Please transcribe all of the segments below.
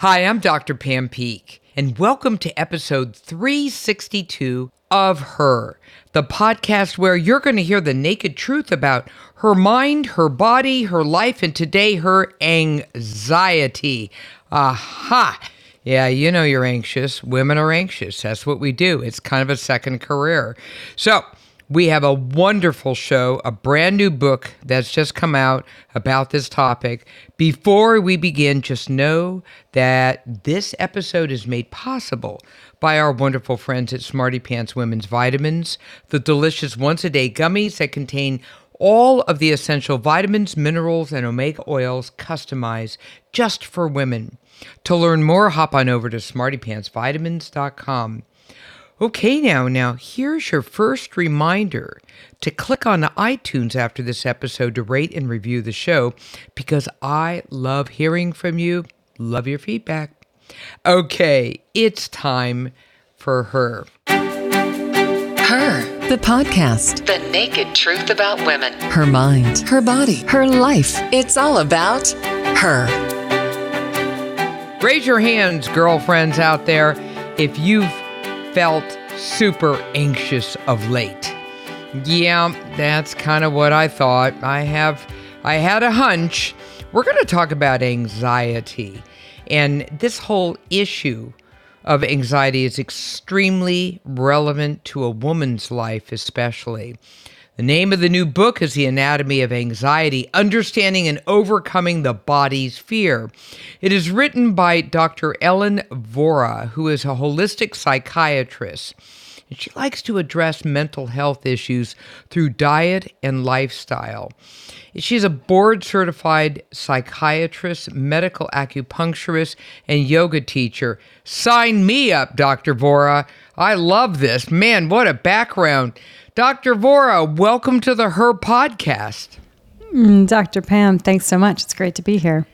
Hi, I'm Dr. Pam Peeke, and welcome to episode 362 of Her, the podcast where you're going to hear the naked truth about her mind, her body, her life, and today her anxiety. Aha! Yeah, you know you're anxious. Women are anxious. That's what we do. It's kind of a second career. So, we have a wonderful show, a brand new book that's just come out about this topic. Before we begin, just know that this episode is made possible by our wonderful friends at Smarty Pants Women's Vitamins, the delicious once a day gummies that contain all of the essential vitamins, minerals, and omega oils customized just for women. To learn more, hop on over to smartypantsvitamins.com. Okay, now, now, here's your first reminder to click on the iTunes after this episode to rate and review the show because I love hearing from you. Love your feedback. Okay, it's time for her. Her, the podcast. The naked truth about women. Her mind, her body, her life. It's all about her. Raise your hands, girlfriends out there, if you've felt super anxious of late. Yeah, that's kind of what I thought. I have I had a hunch. We're going to talk about anxiety. And this whole issue of anxiety is extremely relevant to a woman's life especially. The name of the new book is The Anatomy of Anxiety Understanding and Overcoming the Body's Fear. It is written by Dr. Ellen Vora, who is a holistic psychiatrist. And she likes to address mental health issues through diet and lifestyle. She's a board certified psychiatrist, medical acupuncturist, and yoga teacher. Sign me up, Dr. Vora. I love this. Man, what a background. Dr. Vora, welcome to the Her podcast. Mm, Dr. Pam, thanks so much. It's great to be here.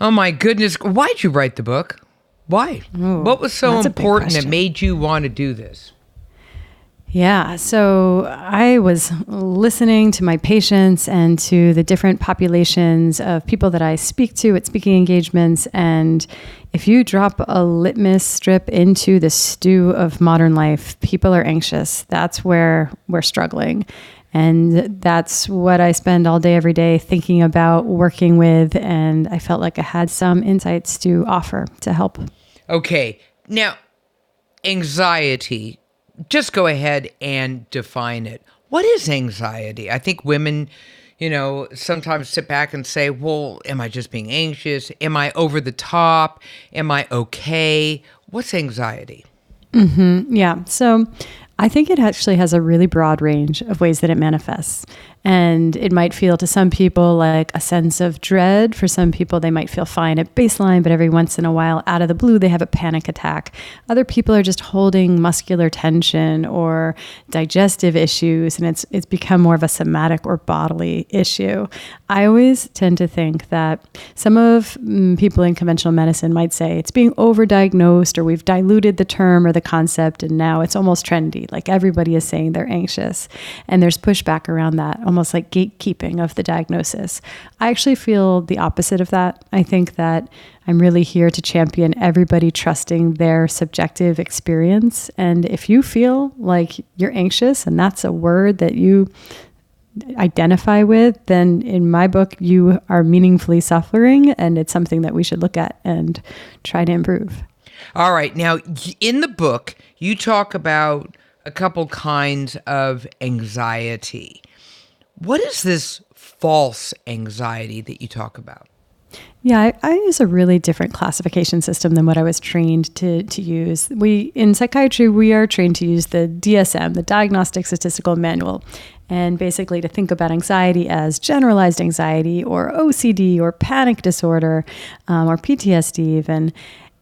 Oh my goodness. Why'd you write the book? Why? Ooh, what was so that's a big important that made you want to do this? Yeah, so I was listening to my patients and to the different populations of people that I speak to at speaking engagements. And if you drop a litmus strip into the stew of modern life, people are anxious. That's where we're struggling. And that's what I spend all day, every day thinking about, working with. And I felt like I had some insights to offer to help. Okay. Now, anxiety, just go ahead and define it. What is anxiety? I think women, you know, sometimes sit back and say, well, am I just being anxious? Am I over the top? Am I okay? What's anxiety? Mm-hmm. Yeah. So I think it actually has a really broad range of ways that it manifests. And it might feel to some people like a sense of dread. For some people, they might feel fine at baseline, but every once in a while, out of the blue, they have a panic attack. Other people are just holding muscular tension or digestive issues, and it's, it's become more of a somatic or bodily issue. I always tend to think that some of mm, people in conventional medicine might say it's being overdiagnosed or we've diluted the term or the concept, and now it's almost trendy. Like everybody is saying they're anxious, and there's pushback around that, almost like gatekeeping of the diagnosis. I actually feel the opposite of that. I think that I'm really here to champion everybody trusting their subjective experience. And if you feel like you're anxious and that's a word that you identify with, then in my book, you are meaningfully suffering, and it's something that we should look at and try to improve. All right. Now, in the book, you talk about a couple kinds of anxiety. What is this false anxiety that you talk about? Yeah, I, I use a really different classification system than what I was trained to, to use. We in psychiatry we are trained to use the DSM, the Diagnostic Statistical Manual, and basically to think about anxiety as generalized anxiety or OCD or panic disorder um, or PTSD even.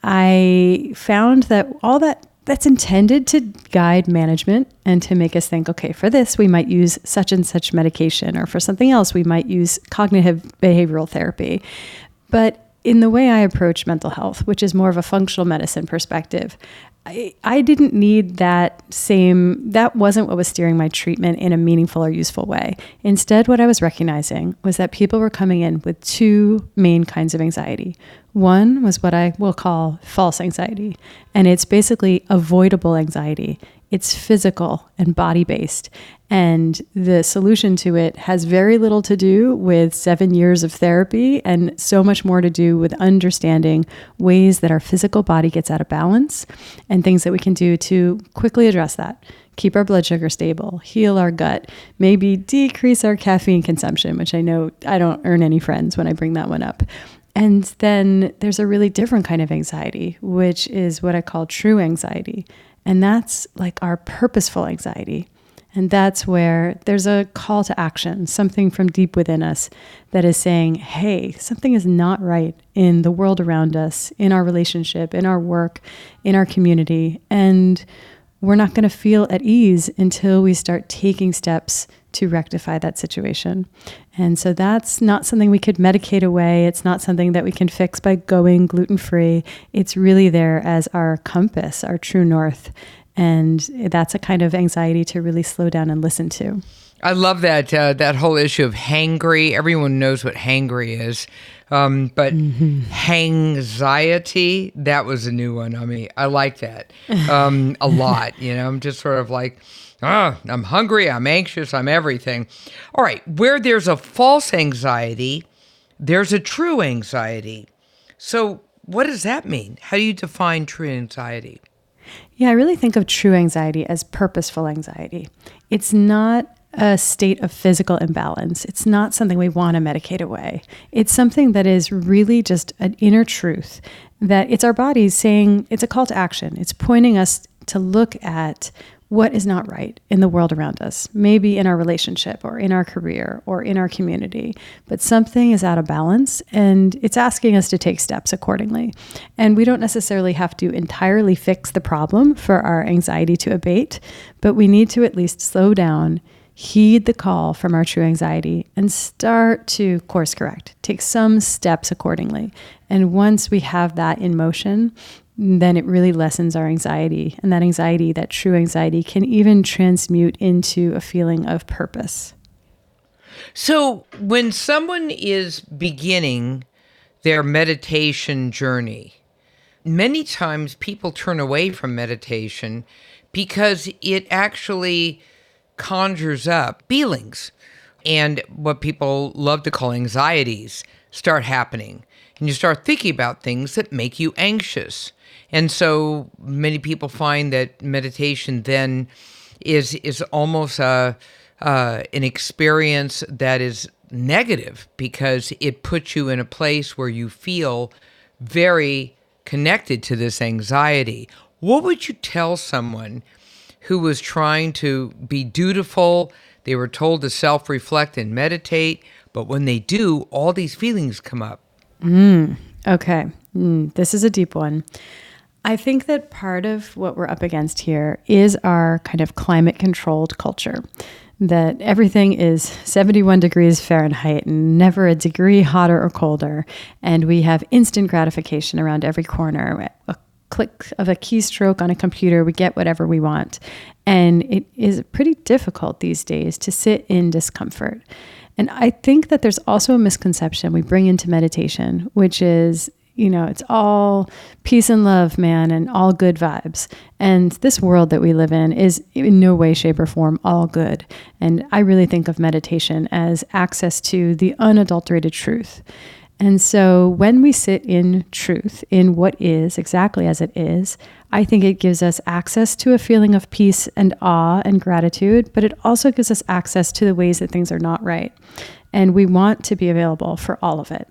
I found that all that that's intended to guide management and to make us think okay for this we might use such and such medication or for something else we might use cognitive behavioral therapy. But in the way I approach mental health, which is more of a functional medicine perspective, I, I didn't need that same, that wasn't what was steering my treatment in a meaningful or useful way. Instead, what I was recognizing was that people were coming in with two main kinds of anxiety. One was what I will call false anxiety, and it's basically avoidable anxiety. It's physical and body based. And the solution to it has very little to do with seven years of therapy and so much more to do with understanding ways that our physical body gets out of balance and things that we can do to quickly address that. Keep our blood sugar stable, heal our gut, maybe decrease our caffeine consumption, which I know I don't earn any friends when I bring that one up. And then there's a really different kind of anxiety, which is what I call true anxiety. And that's like our purposeful anxiety. And that's where there's a call to action, something from deep within us that is saying, hey, something is not right in the world around us, in our relationship, in our work, in our community. And we're not going to feel at ease until we start taking steps to rectify that situation. And so that's not something we could medicate away. It's not something that we can fix by going gluten free. It's really there as our compass, our true north. And that's a kind of anxiety to really slow down and listen to. I love that uh, that whole issue of hangry. Everyone knows what hangry is, um, but mm-hmm. hangxiety that was a new one. I mean, I like that um, a lot. You know, I'm just sort of like, oh, I'm hungry, I'm anxious, I'm everything. All right, where there's a false anxiety, there's a true anxiety. So, what does that mean? How do you define true anxiety? Yeah, I really think of true anxiety as purposeful anxiety. It's not a state of physical imbalance. It's not something we want to medicate away. It's something that is really just an inner truth that it's our bodies saying it's a call to action. It's pointing us to look at what is not right in the world around us, maybe in our relationship or in our career or in our community, but something is out of balance and it's asking us to take steps accordingly. And we don't necessarily have to entirely fix the problem for our anxiety to abate, but we need to at least slow down. Heed the call from our true anxiety and start to course correct. Take some steps accordingly. And once we have that in motion, then it really lessens our anxiety. And that anxiety, that true anxiety, can even transmute into a feeling of purpose. So, when someone is beginning their meditation journey, many times people turn away from meditation because it actually conjures up feelings and what people love to call anxieties start happening. And you start thinking about things that make you anxious. And so many people find that meditation then is is almost a uh, an experience that is negative because it puts you in a place where you feel very connected to this anxiety. What would you tell someone who was trying to be dutiful? They were told to self reflect and meditate, but when they do, all these feelings come up. Mm, okay. Mm, this is a deep one. I think that part of what we're up against here is our kind of climate controlled culture. That everything is 71 degrees Fahrenheit and never a degree hotter or colder. And we have instant gratification around every corner. A click of a keystroke on a computer, we get whatever we want. And it is pretty difficult these days to sit in discomfort. And I think that there's also a misconception we bring into meditation, which is you know, it's all peace and love, man, and all good vibes. And this world that we live in is in no way, shape, or form all good. And I really think of meditation as access to the unadulterated truth. And so when we sit in truth, in what is exactly as it is, I think it gives us access to a feeling of peace and awe and gratitude, but it also gives us access to the ways that things are not right and we want to be available for all of it.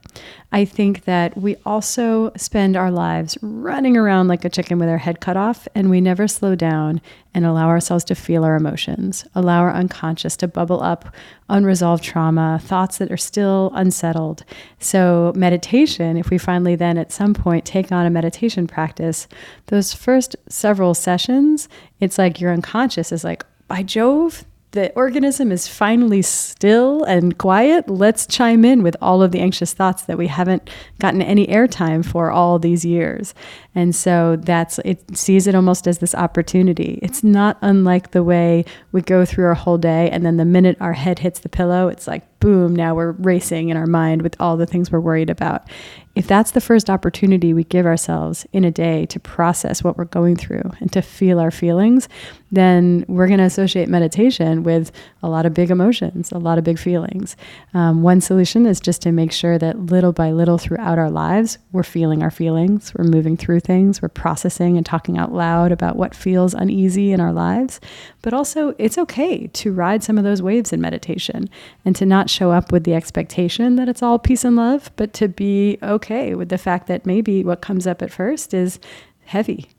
I think that we also spend our lives running around like a chicken with our head cut off, and we never slow down and allow ourselves to feel our emotions, allow our unconscious to bubble up unresolved trauma, thoughts that are still unsettled. So, meditation, if we finally then at some point take on a meditation practice, those first several sessions, it's like your unconscious is like, by Jove, the organism is finally still and quiet, let's chime in with all of the anxious thoughts that we haven't gotten any airtime for all these years. And so that's it sees it almost as this opportunity. It's not unlike the way we go through our whole day and then the minute our head hits the pillow, it's like boom, now we're racing in our mind with all the things we're worried about. If that's the first opportunity we give ourselves in a day to process what we're going through and to feel our feelings, then we're going to associate meditation with a lot of big emotions, a lot of big feelings. Um, one solution is just to make sure that little by little throughout our lives, we're feeling our feelings, we're moving through things, we're processing and talking out loud about what feels uneasy in our lives. But also, it's okay to ride some of those waves in meditation and to not show up with the expectation that it's all peace and love, but to be okay with the fact that maybe what comes up at first is heavy.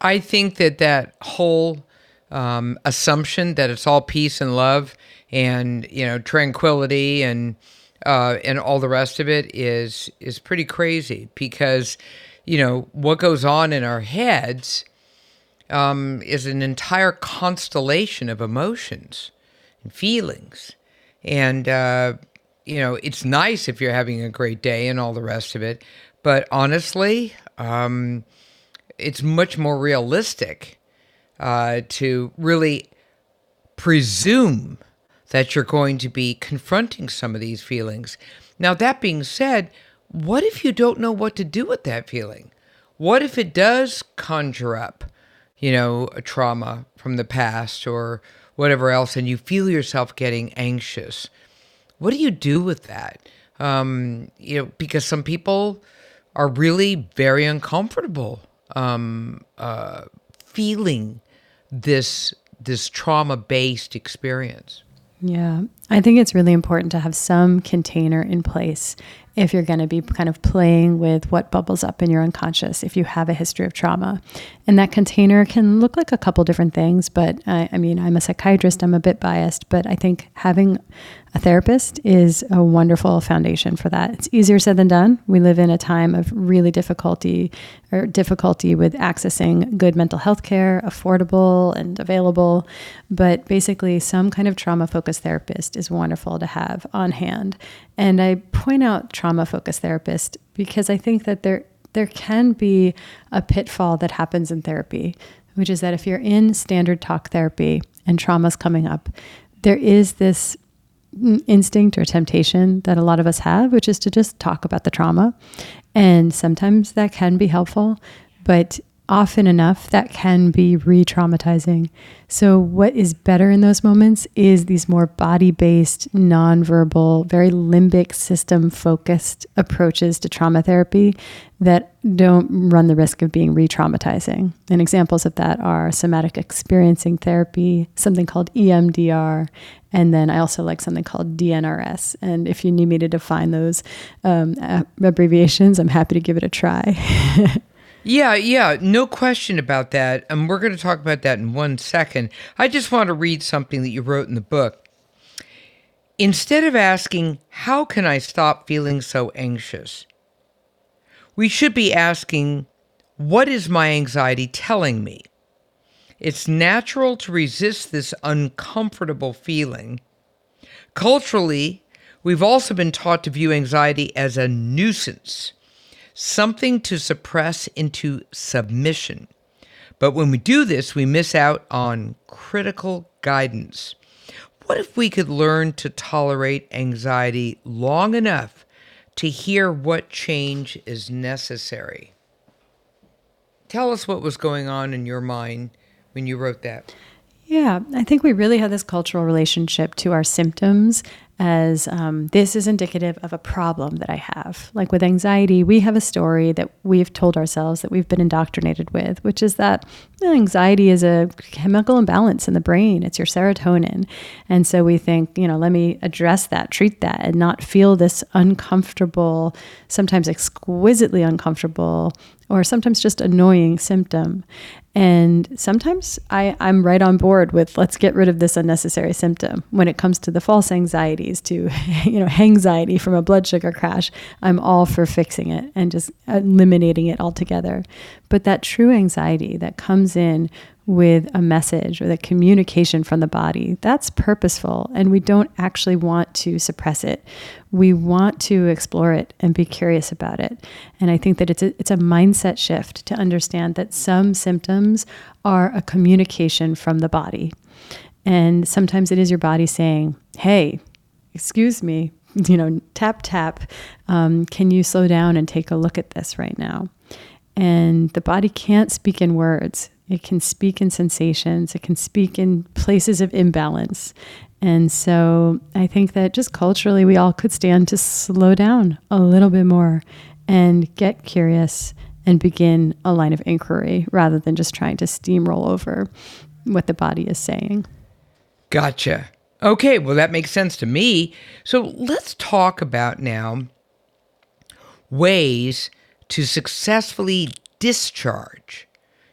I think that that whole um, assumption that it's all peace and love and you know tranquility and uh, and all the rest of it is is pretty crazy because you know what goes on in our heads um, is an entire constellation of emotions and feelings. And, uh, you know, it's nice if you're having a great day and all the rest of it. But honestly, um, it's much more realistic uh, to really presume that you're going to be confronting some of these feelings. Now, that being said, what if you don't know what to do with that feeling? What if it does conjure up you know, a trauma from the past or whatever else, and you feel yourself getting anxious, what do you do with that? Um, you know, because some people are really very uncomfortable um, uh, feeling this this trauma based experience. Yeah, I think it's really important to have some container in place if you're going to be kind of playing with what bubbles up in your unconscious if you have a history of trauma. And that container can look like a couple different things, but I, I, mean, I'm a psychiatrist, I'm a bit biased, but I think having a therapist is a wonderful foundation for that. It's easier said than done. We live in a time of really difficulty or difficulty with accessing good mental health care, affordable and available. But basically, some kind of trauma focused therapist is wonderful to have on hand. And I point out trauma focused therapist because I think that there there can be a pitfall that happens in therapy, which is that if you're in standard talk therapy and trauma's coming up, there is this instinct or temptation that a lot of us have, which is to just talk about the trauma. And sometimes that can be helpful, but often enough that can be re traumatizing. So, what is better in those moments is these more body based, nonverbal, very limbic system focused approaches to trauma therapy that don't run the risk of being re traumatizing. And examples of that are somatic experiencing therapy, something called EMDR, and then I also like something called DNRS. And if you need me to define those um, abbreviations, I'm happy to give it a try. Yeah, yeah, no question about that. And we're going to talk about that in one second. I just want to read something that you wrote in the book. Instead of asking, How can I stop feeling so anxious? we should be asking, What is my anxiety telling me? It's natural to resist this uncomfortable feeling. Culturally, we've also been taught to view anxiety as a nuisance something to suppress into submission. But when we do this, we miss out on critical guidance. What if we could learn to tolerate anxiety long enough to hear what change is necessary? Tell us what was going on in your mind when you wrote that. Yeah, I think we really have this cultural relationship to our symptoms as um, this is indicative of a problem that I have. Like with anxiety, we have a story that we've told ourselves that we've been indoctrinated with, which is that anxiety is a chemical imbalance in the brain. It's your serotonin. And so we think, you know, let me address that, treat that, and not feel this uncomfortable, sometimes exquisitely uncomfortable, or sometimes just annoying symptom. And sometimes I, I'm right on board with let's get rid of this unnecessary symptom. When it comes to the false anxieties, to you know, anxiety from a blood sugar crash, I'm all for fixing it and just eliminating it altogether. But that true anxiety that comes in with a message or a communication from the body. That's purposeful, and we don't actually want to suppress it. We want to explore it and be curious about it. And I think that it's a, it's a mindset shift to understand that some symptoms are a communication from the body. And sometimes it is your body saying, Hey, excuse me, you know, tap, tap. Um, can you slow down and take a look at this right now? And the body can't speak in words. It can speak in sensations. It can speak in places of imbalance. And so I think that just culturally, we all could stand to slow down a little bit more and get curious and begin a line of inquiry rather than just trying to steamroll over what the body is saying. Gotcha. Okay, well, that makes sense to me. So let's talk about now ways to successfully discharge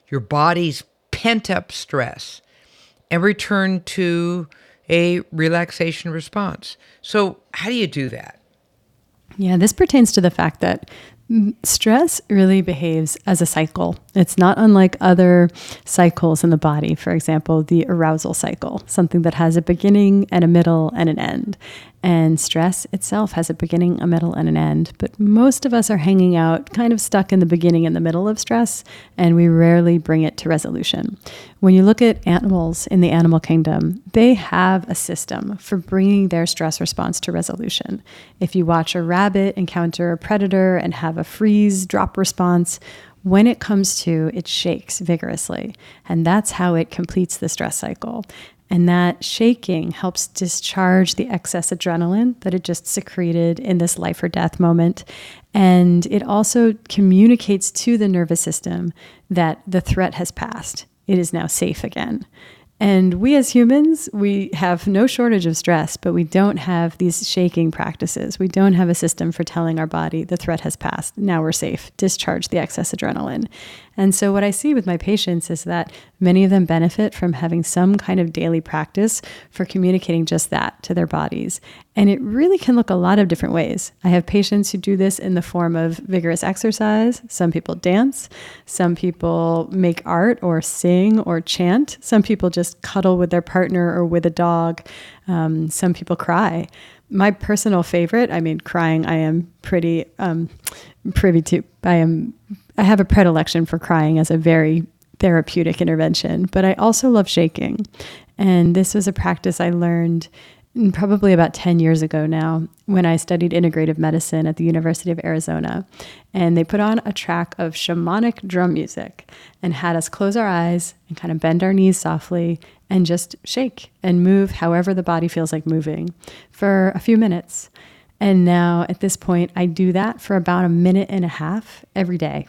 your body's pent up stress and return to a relaxation response. So, how do you do that? Yeah, this pertains to the fact that stress really behaves as a cycle. It's not unlike other cycles in the body, for example, the arousal cycle, something that has a beginning and a middle and an end. And stress itself has a beginning, a middle, and an end. But most of us are hanging out, kind of stuck in the beginning and the middle of stress, and we rarely bring it to resolution. When you look at animals in the animal kingdom, they have a system for bringing their stress response to resolution. If you watch a rabbit encounter a predator and have a freeze drop response, when it comes to, it shakes vigorously. And that's how it completes the stress cycle. And that shaking helps discharge the excess adrenaline that it just secreted in this life or death moment. And it also communicates to the nervous system that the threat has passed. It is now safe again. And we as humans, we have no shortage of stress, but we don't have these shaking practices. We don't have a system for telling our body the threat has passed. Now we're safe. Discharge the excess adrenaline. And so, what I see with my patients is that many of them benefit from having some kind of daily practice for communicating just that to their bodies. And it really can look a lot of different ways. I have patients who do this in the form of vigorous exercise. Some people dance. Some people make art or sing or chant. Some people just cuddle with their partner or with a dog. Um, some people cry my personal favorite i mean crying i am pretty um, privy to i am I have a predilection for crying as a very therapeutic intervention, but I also love shaking. And this was a practice I learned probably about 10 years ago now when I studied integrative medicine at the University of Arizona. And they put on a track of shamanic drum music and had us close our eyes and kind of bend our knees softly and just shake and move however the body feels like moving for a few minutes. And now at this point, I do that for about a minute and a half every day.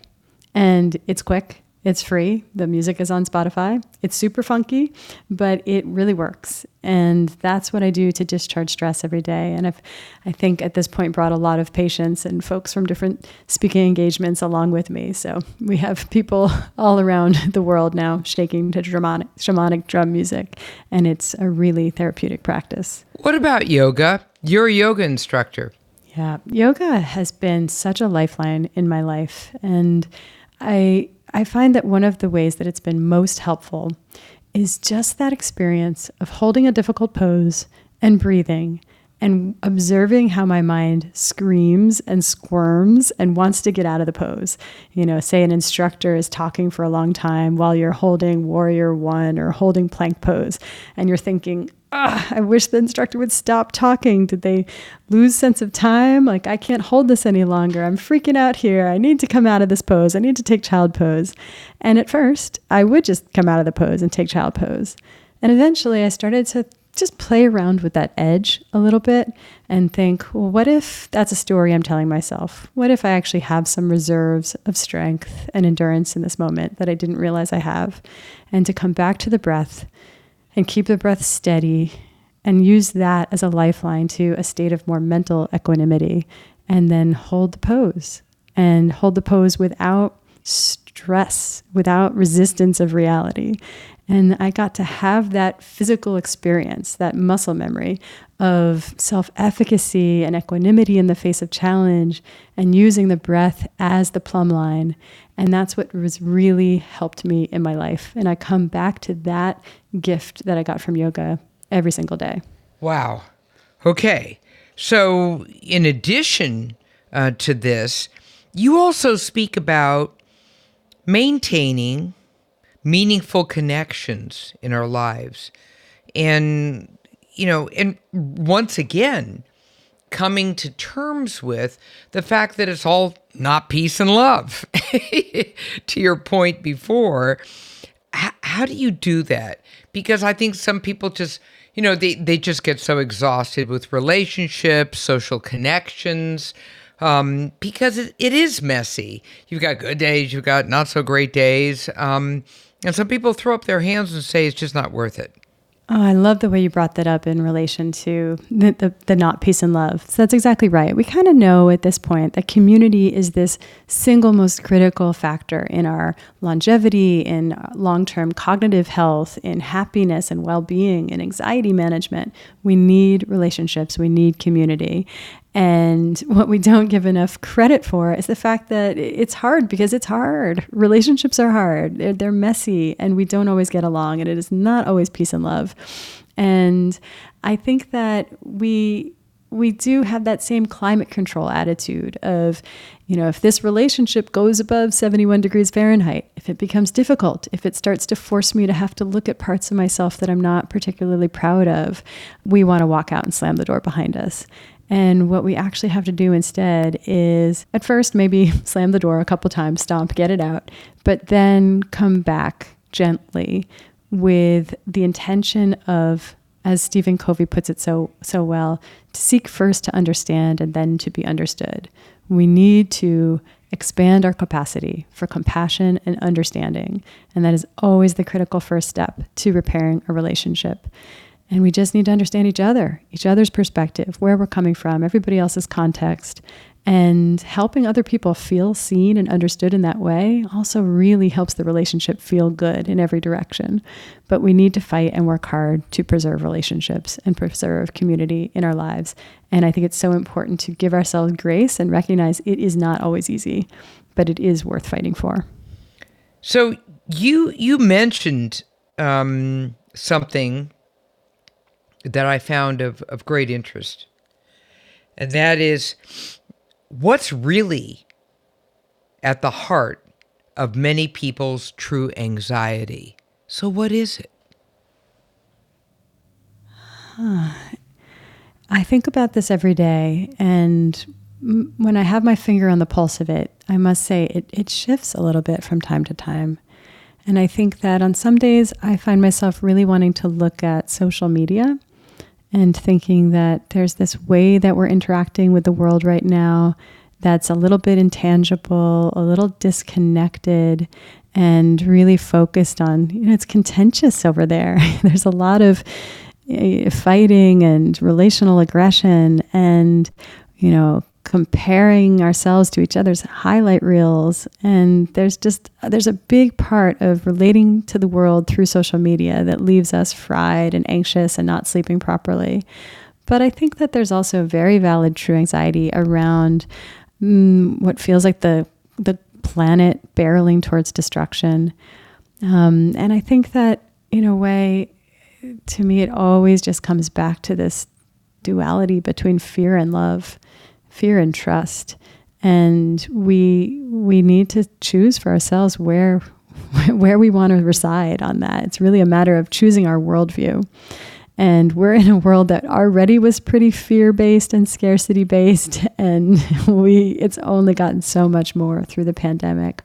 And it's quick, it's free. The music is on Spotify. It's super funky, but it really works. And that's what I do to discharge stress every day. And I've, I think at this point, brought a lot of patients and folks from different speaking engagements along with me. So we have people all around the world now shaking to shamanic, shamanic drum music. And it's a really therapeutic practice. What about yoga? You're a yoga instructor. Yeah, yoga has been such a lifeline in my life. And I I find that one of the ways that it's been most helpful is just that experience of holding a difficult pose and breathing and observing how my mind screams and squirms and wants to get out of the pose. You know, say an instructor is talking for a long time while you're holding warrior one or holding plank pose, and you're thinking, Ah, I wish the instructor would stop talking. Did they lose sense of time? Like, I can't hold this any longer. I'm freaking out here. I need to come out of this pose. I need to take child pose. And at first, I would just come out of the pose and take child pose. And eventually, I started to just play around with that edge a little bit and think, well, what if that's a story I'm telling myself? What if I actually have some reserves of strength and endurance in this moment that I didn't realize I have? And to come back to the breath and keep the breath steady and use that as a lifeline to a state of more mental equanimity. And then hold the pose. And hold the pose without stress, without resistance of reality. And I got to have that physical experience, that muscle memory of self efficacy and equanimity in the face of challenge and using the breath as the plumb line. And that's what was really helped me in my life. And I come back to that gift that I got from yoga every single day. Wow. Okay. So, in addition uh, to this, you also speak about maintaining meaningful connections in our lives. And, you know, and once again, coming to terms with the fact that it's all not peace and love. to your point before, h- how do you do that? Because I think some people just, you know, they, they just get so exhausted with relationships, social connections, um, because it, it is messy. You've got good days, you've got not so great days. Um, and some people throw up their hands and say it's just not worth it. Oh, I love the way you brought that up in relation to the, the, the, not peace and love. So that's exactly right. We kind of know at this point that community is this single most critical factor in our longevity, in long term cognitive health, in happiness and well being, in anxiety management. We need relationships, we need community. And what we don't give enough credit for is the fact that it's hard because it's hard. Relationships are hard, they're, they're, messy, and we don't always get along, and it is not always peace and love. And I think that we we do have that same climate control attitude of, you know, if this relationship goes above 71 degrees Fahrenheit, if it becomes difficult, if it starts to force me to have to look at parts of myself that I'm not particularly proud of, we want to walk out and slam the door behind us. And what we actually have to do instead is at first maybe slam the door a couple times, stomp, get it out, but then come back gently with the intention of as Stephen Covey puts it so so well, to seek first to understand and then to be understood. We need to expand our capacity for compassion and understanding, and that is always the critical first step to repairing a relationship. And we just need to understand each other, each other's perspective, where we're coming from, everybody else's context. And helping other people feel seen and understood in that way also really helps the relationship feel good in every direction. But we need to fight and work hard to preserve relationships and preserve community in our lives. And I think it's so important to give ourselves grace and recognize it is not always easy, but it is worth fighting for. So you you mentioned um, something that I found of, of great interest. And that is what's really at the heart of many people's true anxiety. So, what is it? I think about this every day, and when I have my finger on the pulse of it, I must say it, it shifts a little bit from time to time. And I think that on some days I find myself really wanting to look at social media and thinking that there's this way that we're interacting with the world right now that's a little bit intangible, a little disconnected, and really focused on, you know, it's contentious over there. there's a lot of uh, fighting and relational aggression and, you know, comparing ourselves to each other's highlight reels and there's just there's a big part of relating to the world through social media that leaves us fried and anxious and not sleeping properly. But i think that there's also a very valid true anxiety around mm, what feels like the the planet barreling towards destruction. Um, and i think that in a way to me it always just comes back to this duality between fear and love fear and trust. And we we need to choose for ourselves where where we want to reside on that. It's really a matter of choosing our worldview. And we're in a world that already was pretty fear based and scarcity based, and we it's only gotten so much more through the pandemic.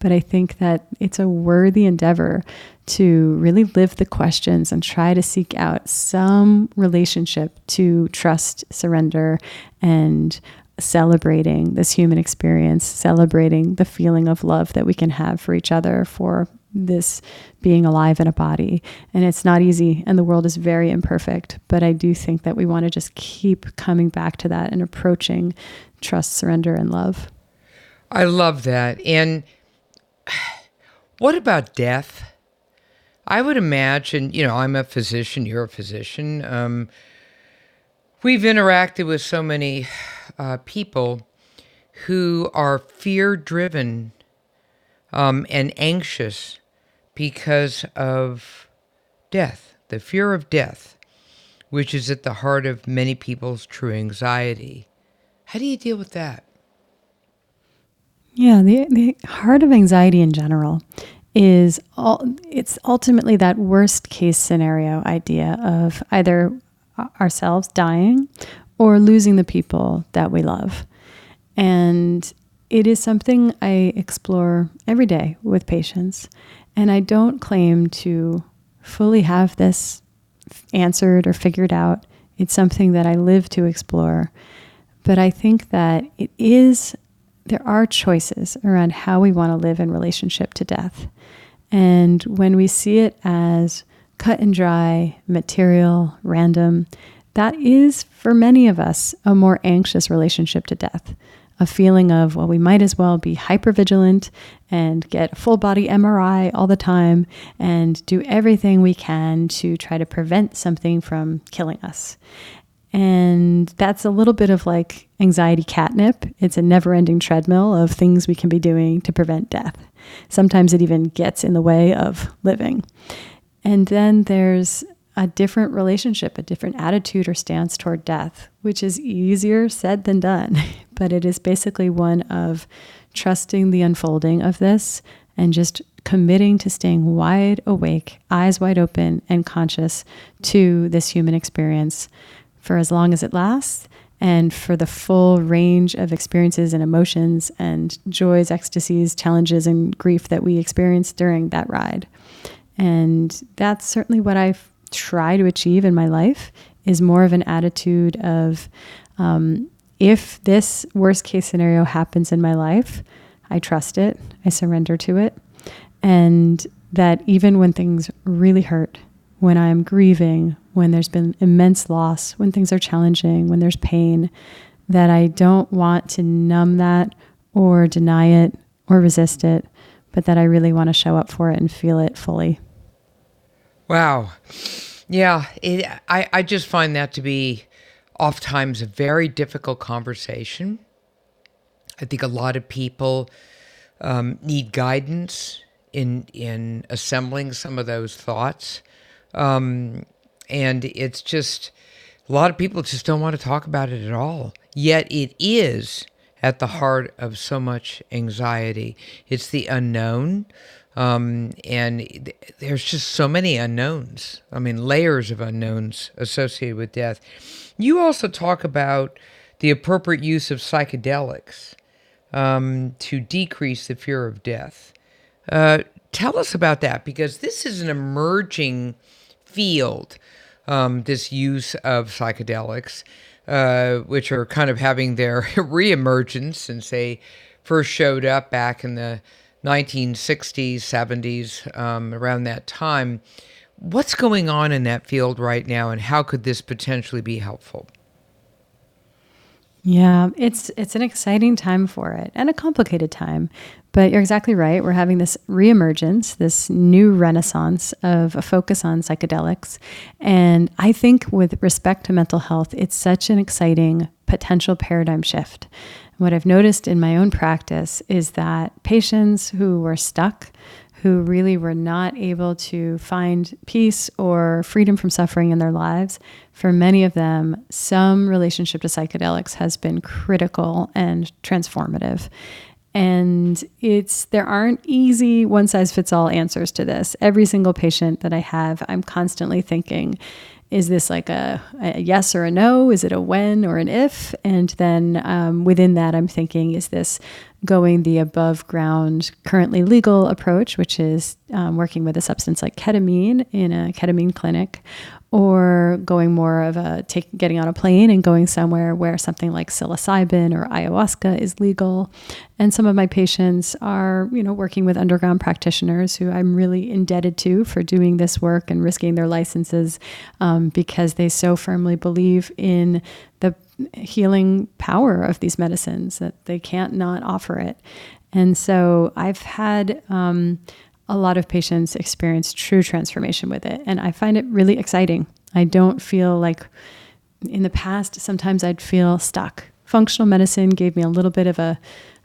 But I think that it's a worthy endeavor to really live the questions and try to seek out some relationship to trust, surrender, and celebrating this human experience, celebrating the feeling of love that we can have for each other, for this being alive in a body. And it's not easy, and the world is very imperfect. But I do think that we want to just keep coming back to that and approaching trust, surrender, and love. I love that. And What about death? I would imagine, you know, I'm a physician, you're a physician. Um, we've interacted with so many uh, people who are fear driven um, and anxious because of death, the fear of death, which is at the heart of many people's true anxiety. How do you deal with that? Yeah, the, the heart of anxiety in general is all, it's ultimately that worst case scenario idea of either ourselves dying or losing the people that we love. And it is something I explore every day with patients. And I don't claim to fully have this answered or figured out. It's something that I live to explore. But I think that it is, there are choices around how we want to live in relationship to death. And when we see it as cut and dry, material, random, that is for many of us a more anxious relationship to death a feeling of, well, we might as well be hyper vigilant and get full body MRI all the time and do everything we can to try to prevent something from killing us. And that's a little bit of like anxiety catnip. It's a never ending treadmill of things we can be doing to prevent death. Sometimes it even gets in the way of living. And then there's a different relationship, a different attitude or stance toward death, which is easier said than done. But it is basically one of trusting the unfolding of this and just committing to staying wide awake, eyes wide open, and conscious to this human experience for as long as it lasts and for the full range of experiences and emotions and joys, ecstasies, challenges, and grief that we experience during that ride. And that's certainly what I've try to achieve in my life is more of an attitude of um, if this worst case scenario happens in my life, I trust it, I surrender to it. And that even when things really hurt, when I'm grieving, when there's been immense loss, when things are challenging, when there's pain, that I don't want to numb that or deny it or resist it, but that I really want to show up for it and feel it fully. Wow. Yeah, it, I, I just find that to be oftentimes a very difficult conversation. I think a lot of people um, need guidance in in assembling some of those thoughts, um, and it's just a lot of people just don't want to talk about it at all. Yet it is at the heart of so much anxiety. It's the unknown. Um, and th- there's just so many unknowns. I mean, layers of unknowns associated with death. You also talk about the appropriate use of psychedelics um, to decrease the fear of death. Uh, tell us about that because this is an emerging field, um, this use of psychedelics, uh, which are kind of having their reemergence since they first showed up back in the 1960s, 70s, um, around that time. What's going on in that field right now, and how could this potentially be helpful? Yeah, it's it's an exciting time for it and a complicated time. But you're exactly right. We're having this reemergence, this new renaissance of a focus on psychedelics. And I think with respect to mental health, it's such an exciting potential paradigm shift. What I've noticed in my own practice is that patients who were stuck, who really were not able to find peace or freedom from suffering in their lives, for many of them, some relationship to psychedelics has been critical and transformative. And it's there aren't easy one size fits all answers to this. Every single patient that I have, I'm constantly thinking, is this like a, a, yes or a no? Is it a when or an if? And then um, within that, I'm thinking, is this going the above ground, currently legal approach, which is um, working with a substance like ketamine in a ketamine clinic, or going more of a take, getting on a plane and going somewhere where something like psilocybin or ayahuasca is legal. And some of my patients are, you know, working with underground practitioners who I'm really indebted to for doing this work and risking their licenses um, because they so firmly believe in the healing power of these medicines that they can't not offer it. And so I've had um, a lot of patients experience true transformation with it. And I find it really exciting. I don't feel like in the past, sometimes I'd feel stuck. Functional medicine gave me a little bit of a,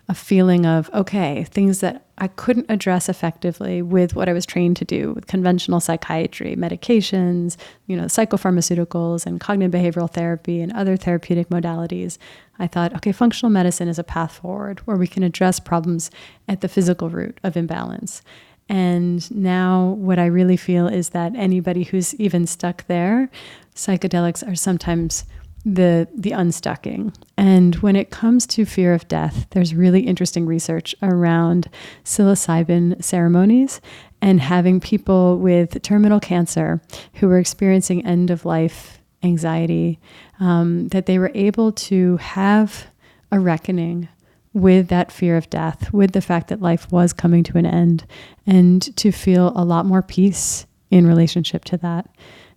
a feeling of, okay, things that I couldn't address effectively with what I was trained to do with conventional psychiatry, medications, you know, psychopharmaceuticals and cognitive behavioral therapy and other therapeutic modalities. I thought, okay, functional medicine is a path forward where we can address problems at the physical root of imbalance. And now, what I really feel is that anybody who's even stuck there, psychedelics are sometimes the the unstucking. And when it comes to fear of death, there's really interesting research around psilocybin ceremonies and having people with terminal cancer who were experiencing end of life anxiety, um, that they were able to have a reckoning with that fear of death, with the fact that life was coming to an end, and to feel a lot more peace in relationship to that,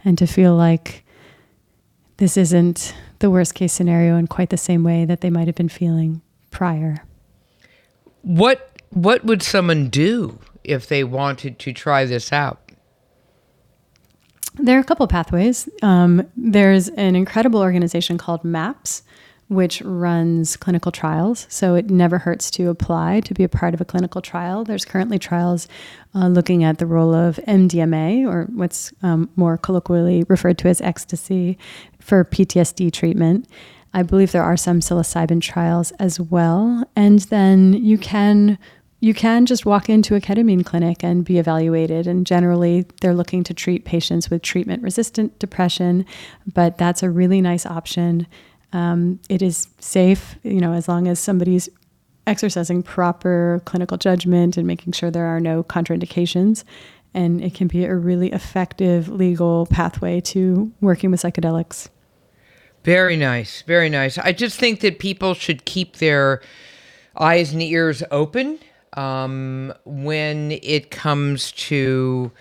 and to feel like this isn't the worst case scenario in quite the same way that they might have been feeling prior. What what would someone do if they wanted to try this out? There are a couple pathways. Um, there's an incredible organization called MAPS, which runs clinical trials. So it never hurts to apply to be a part of a clinical trial. There's currently trials uh, looking at the role of MDMA, or what's um, more colloquially referred to as ecstasy, for PTSD treatment. I believe there are some psilocybin trials as well. And then you can you can just walk into a ketamine clinic and be evaluated. And generally, they're looking to treat patients with treatment resistant depression, but that's a really nice option. Um, it is safe, you know, as long as somebody's exercising proper clinical judgment and making sure there are no contraindications. And it can be a really effective legal pathway to working with psychedelics. Very nice. Very nice. I just think that people should keep their eyes and ears open um, when it comes to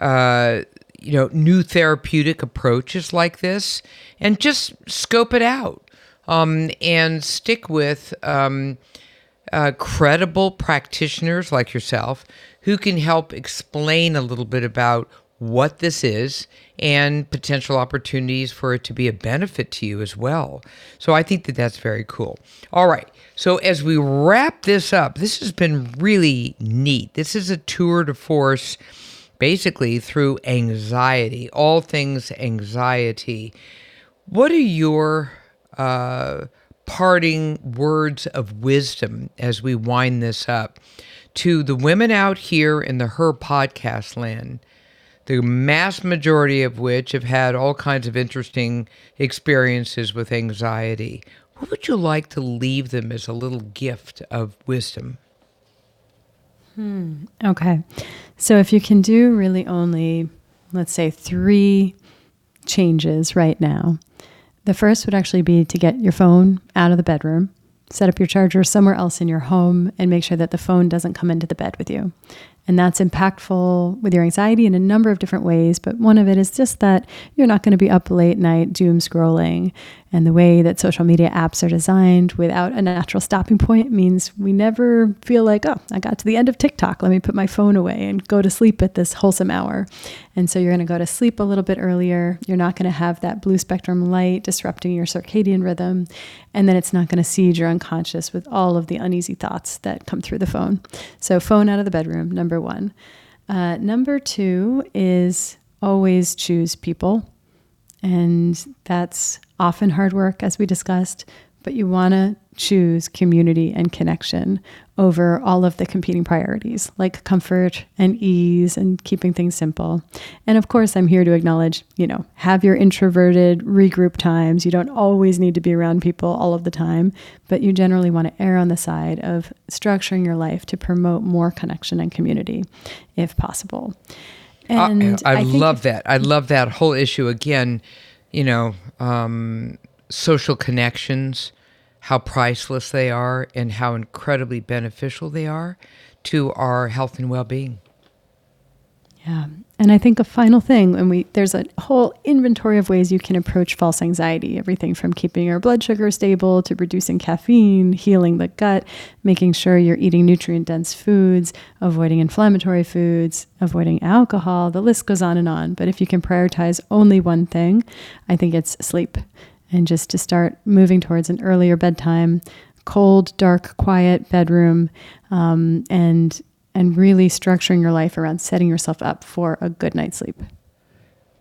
uh, you know, new therapeutic approaches like this and just scope it out um, and stick with um, uh, credible practitioners like yourself who can help explain a little bit about what this is and potential opportunities for it to be a benefit to you as well. So I think that that's very cool. All right. So as we wrap this up, this has been really neat. This is a tour de force basically through anxiety, all things anxiety. What are your uh, parting words of wisdom as we wind this up to the women out here in the Her podcast land? The mass majority of which have had all kinds of interesting experiences with anxiety. What would you like to leave them as a little gift of wisdom? Hmm. Okay. So if you can do really only, let's say, three changes right now, the first would actually be to get your phone out of the bedroom, set up your charger somewhere else in your home, and make sure that the phone doesn't come into the bed with you. And that's impactful with your anxiety in a number of different ways. But one of it is just that you're not going to be up late night doom scrolling. And the way that social media apps are designed without a natural stopping point means we never feel like, oh, I got to the end of TikTok. Let me put my phone away and go to sleep at this wholesome hour. And so you're going to go to sleep a little bit earlier. You're not going to have that blue spectrum light disrupting your circadian rhythm. And then it's not going to seed your unconscious with all of the uneasy thoughts that come through the phone. So, phone out of the bedroom, number one. Uh, number two is always choose people. And that's often hard work, as we discussed, but you want to choose community and connection over all of the competing priorities like comfort and ease and keeping things simple. And of course, I'm here to acknowledge, you know, have your introverted regroup times. You don't always need to be around people all of the time, but you generally want to err on the side of structuring your life to promote more connection and community if possible. And I, I, I love that. I love that whole issue again, you know, um, social connections how priceless they are and how incredibly beneficial they are to our health and well being. Yeah. And I think a final thing, and we there's a whole inventory of ways you can approach false anxiety. Everything from keeping your blood sugar stable to reducing caffeine, healing the gut, making sure you're eating nutrient dense foods, avoiding inflammatory foods, avoiding alcohol. The list goes on and on. But if you can prioritize only one thing, I think it's sleep. And just to start moving towards an earlier bedtime, cold, dark, quiet bedroom, um, and and really structuring your life around setting yourself up for a good night's sleep.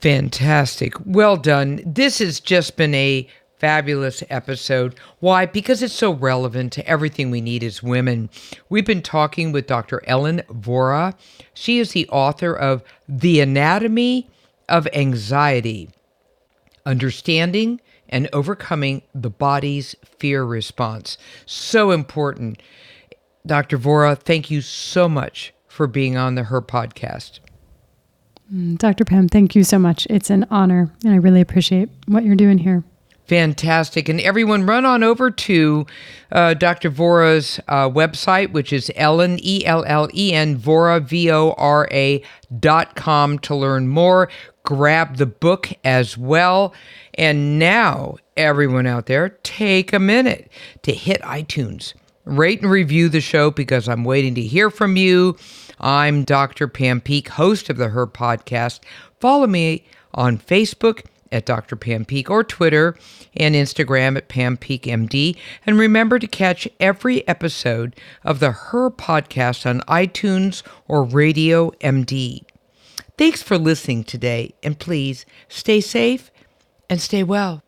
Fantastic. Well done. This has just been a fabulous episode. Why? Because it's so relevant to everything we need as women. We've been talking with Dr. Ellen Vora. She is the author of The Anatomy of Anxiety Understanding and Overcoming the Body's Fear Response. So important. Dr. Vora, thank you so much for being on the Her podcast. Mm, Dr. Pam, thank you so much. It's an honor, and I really appreciate what you're doing here. Fantastic. And everyone, run on over to uh, Dr. Vora's uh, website, which is Ellen, E L L E N, Vora, V O R A dot com to learn more. Grab the book as well. And now, everyone out there, take a minute to hit iTunes, rate and review the show because I'm waiting to hear from you. I'm Dr. Pam Peeke, host of the Her podcast. Follow me on Facebook at Dr. Pam Peeke or Twitter and Instagram at Pam Peeke MD. And remember to catch every episode of the Her podcast on iTunes or Radio MD. Thanks for listening today, and please stay safe and stay well.